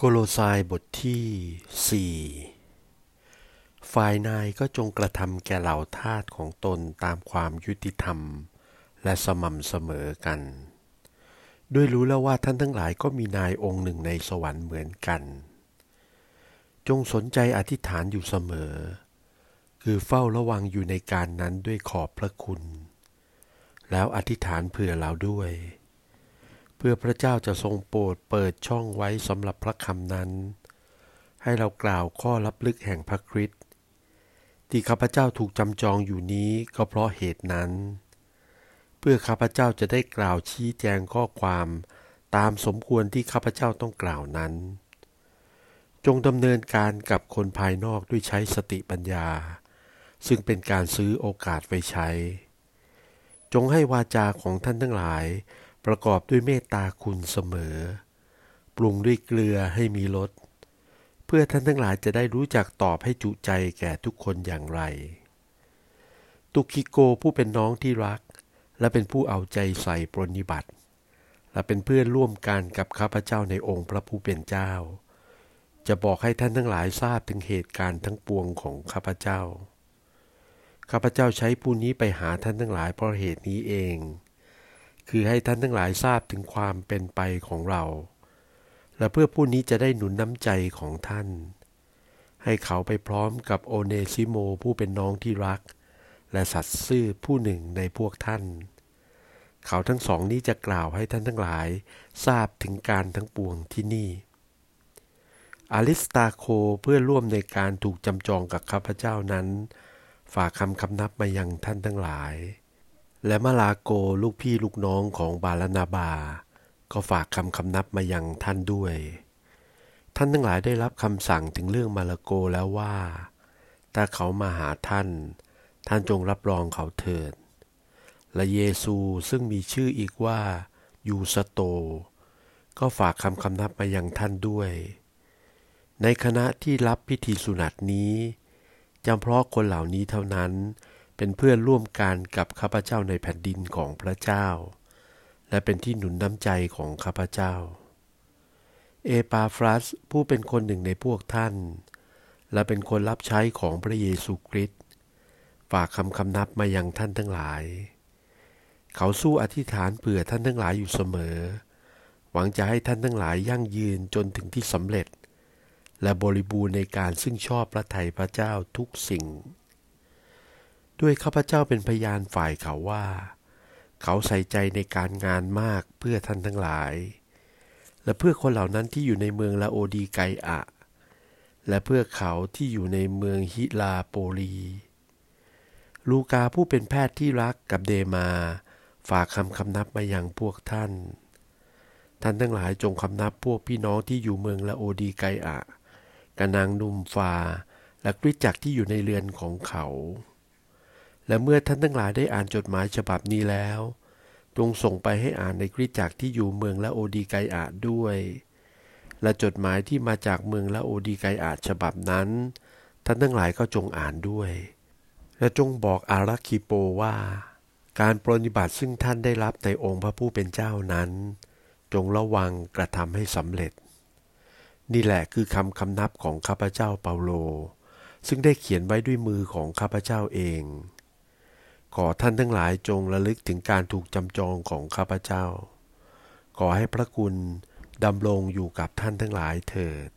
โกโลสายบทที่ 4 ฝ่ายนายก็จงกระทำแก่เหล่าทาสของตนตามความยุติธรรม และสม่ำเสมอกัน ด้วยรู้แล้วว่าท่านทั้งหลายก็มีนายองค์หนึ่งในสวรรค์เหมือนกัน จงสนใจอธิษฐานอยู่เสมอ คือเฝ้าระวังอยู่ในการนั้นด้วยขอบพระคุณ แล้วอธิษฐานเผื่อเราด้วย เพื่อพระเจ้าจะทรงโปรดเปิดช่องไว้สำหรับพระคำนั้น ให้เรากล่าวข้อลับลึกแห่งพระคริสต์ที่ข้าพเจ้าถูกจำจองอยู่นี้ก็เพราะเหตุนั้น เพื่อข้าพเจ้าจะได้กล่าวชี้แจงข้อความตามสมควรที่ข้าพเจ้าต้องกล่าวนั้น จงดำเนินการกับคนภายนอกด้วยใช้สติปัญญา ซึ่งเป็นการซื้อโอกาสไว้ใช้ จงให้วาจาของท่านทั้งหลาย ประกอบด้วยเมตตาคุณเสมอ ปรุงด้วยเกลือให้มีรสเพื่อท่านทั้งหลายจะได้รู้จักตอบให้จุใจแก่ทุกคนอย่างไร ตุคิโกผู้เป็นน้องที่รัก และเป็นผู้เอาใจใส่ปรนิบัติ และเป็นเพื่อนร่วมกันกับข้าพเจ้าในองค์พระผู้เป็นเจ้า จะบอกให้ท่านทั้งหลายทราบถึงเหตุการณ์ทั้งปวงของข้าพเจ้าข้าพเจ้าใช้ผู้นี้ไปหาท่านทั้งหลายเพราะเหตุนี้เอง คือให้ท่านทั้งหลายทราบถึงความเป็นไปของเรา และเพื่อผู้นี้จะได้หนุนน้ำใจของท่าน ให้เขาไปพร้อมกับโอเนซิโมผู้เป็นน้องที่รัก และสัตซ์ซื่อผู้หนึ่งในพวกท่าน เขาทั้งสองนี้จะกล่าวให้ท่านทั้งหลายทราบถึงการทั้งปวงที่นี่อลิสตาโคเพื่อร่วมในการถูกจำจองกับข้าพเจ้านั้น ฝากคำคำนับมายังท่านทั้งหลาย และมาลาโกลูกพี่ลูกน้องของบาลนาบา ก็ฝากคำคำนับมายังท่านด้วย ท่านทั้งหลายได้รับคำสั่งถึงเรื่องมาลาโกแล้วว่า ถ้าเขามาหาท่าน ท่านจงรับรองเขาเถิด และเยซูซึ่งมีชื่ออีกว่ายูสโต ก็ฝากคำคำนับมายังท่านด้วย ในคณะที่รับพิธีสุนัตนี้จำเพาะคนเหล่านี้เท่านั้น เป็นเพื่อนร่วมกันกับข้าพเจ้าในแผ่นดินของพระเจ้า และเป็นที่หนุนน้ำใจของข้าพเจ้า เอปาฟรัสผู้เป็นคนหนึ่งในพวกท่าน และเป็นคนรับใช้ของพระเยซูคริสต์ฝากคำคำนับมายังท่านทั้งหลาย เขาสู้อธิษฐานเผื่อท่านทั้งหลายอยู่เสมอ หวังจะให้ท่านทั้งหลายยั่งยืนจนถึงที่สำเร็จ และบริบูรณ์ในการซึ่งชอบพระทัยพระเจ้าทุกสิ่ง ด้วยข้าพเจ้าเป็นพยานฝ่ายเขาว่า เขาใส่ใจในการงานมากเพื่อท่านทั้งหลาย และเพื่อคนเหล่านั้นที่อยู่ในเมืองลาโอดีไกอะ และเพื่อเขาที่อยู่ในเมืองฮิลาโปลี ลูกาผู้เป็นแพทย์ที่รักกับเดมาฝากคำคำนับมาอย่างพวกท่าน ท่านทั้งหลายจงคำนับพวกพี่น้องที่อยู่เมืองลาโอดีไกอะกนางนุ่มฟาและกริจักที่อยู่ในเรือนของเขา และเมื่อท่านทั้งหลายได้อ่านจดหมายฉบับนี้แล้ว จงส่งไปให้อ่านในคริสจักรที่อยู่เมืองละโอดีไกอาด้วย และจดหมายที่มาจากเมืองละโอดีไกอาฉบับนั้น ท่านทั้งหลายก็จงอ่านด้วย และจงบอกอารักคิโปว่า การปรนิบัติซึ่งท่านได้รับในองค์พระผู้เป็นเจ้านั้น จงระวังกระทำให้สำเร็จ นี่แหละคือคำคำนับของข้าพเจ้าเปาโล ซึ่งได้เขียนไว้ด้วยมือของข้าพเจ้าเอง ขอท่านทั้งหลายจงระลึกถึงการถูกจำจองของข้าพเจ้า ขอให้พระคุณดำรงอยู่กับท่านทั้งหลายเถิด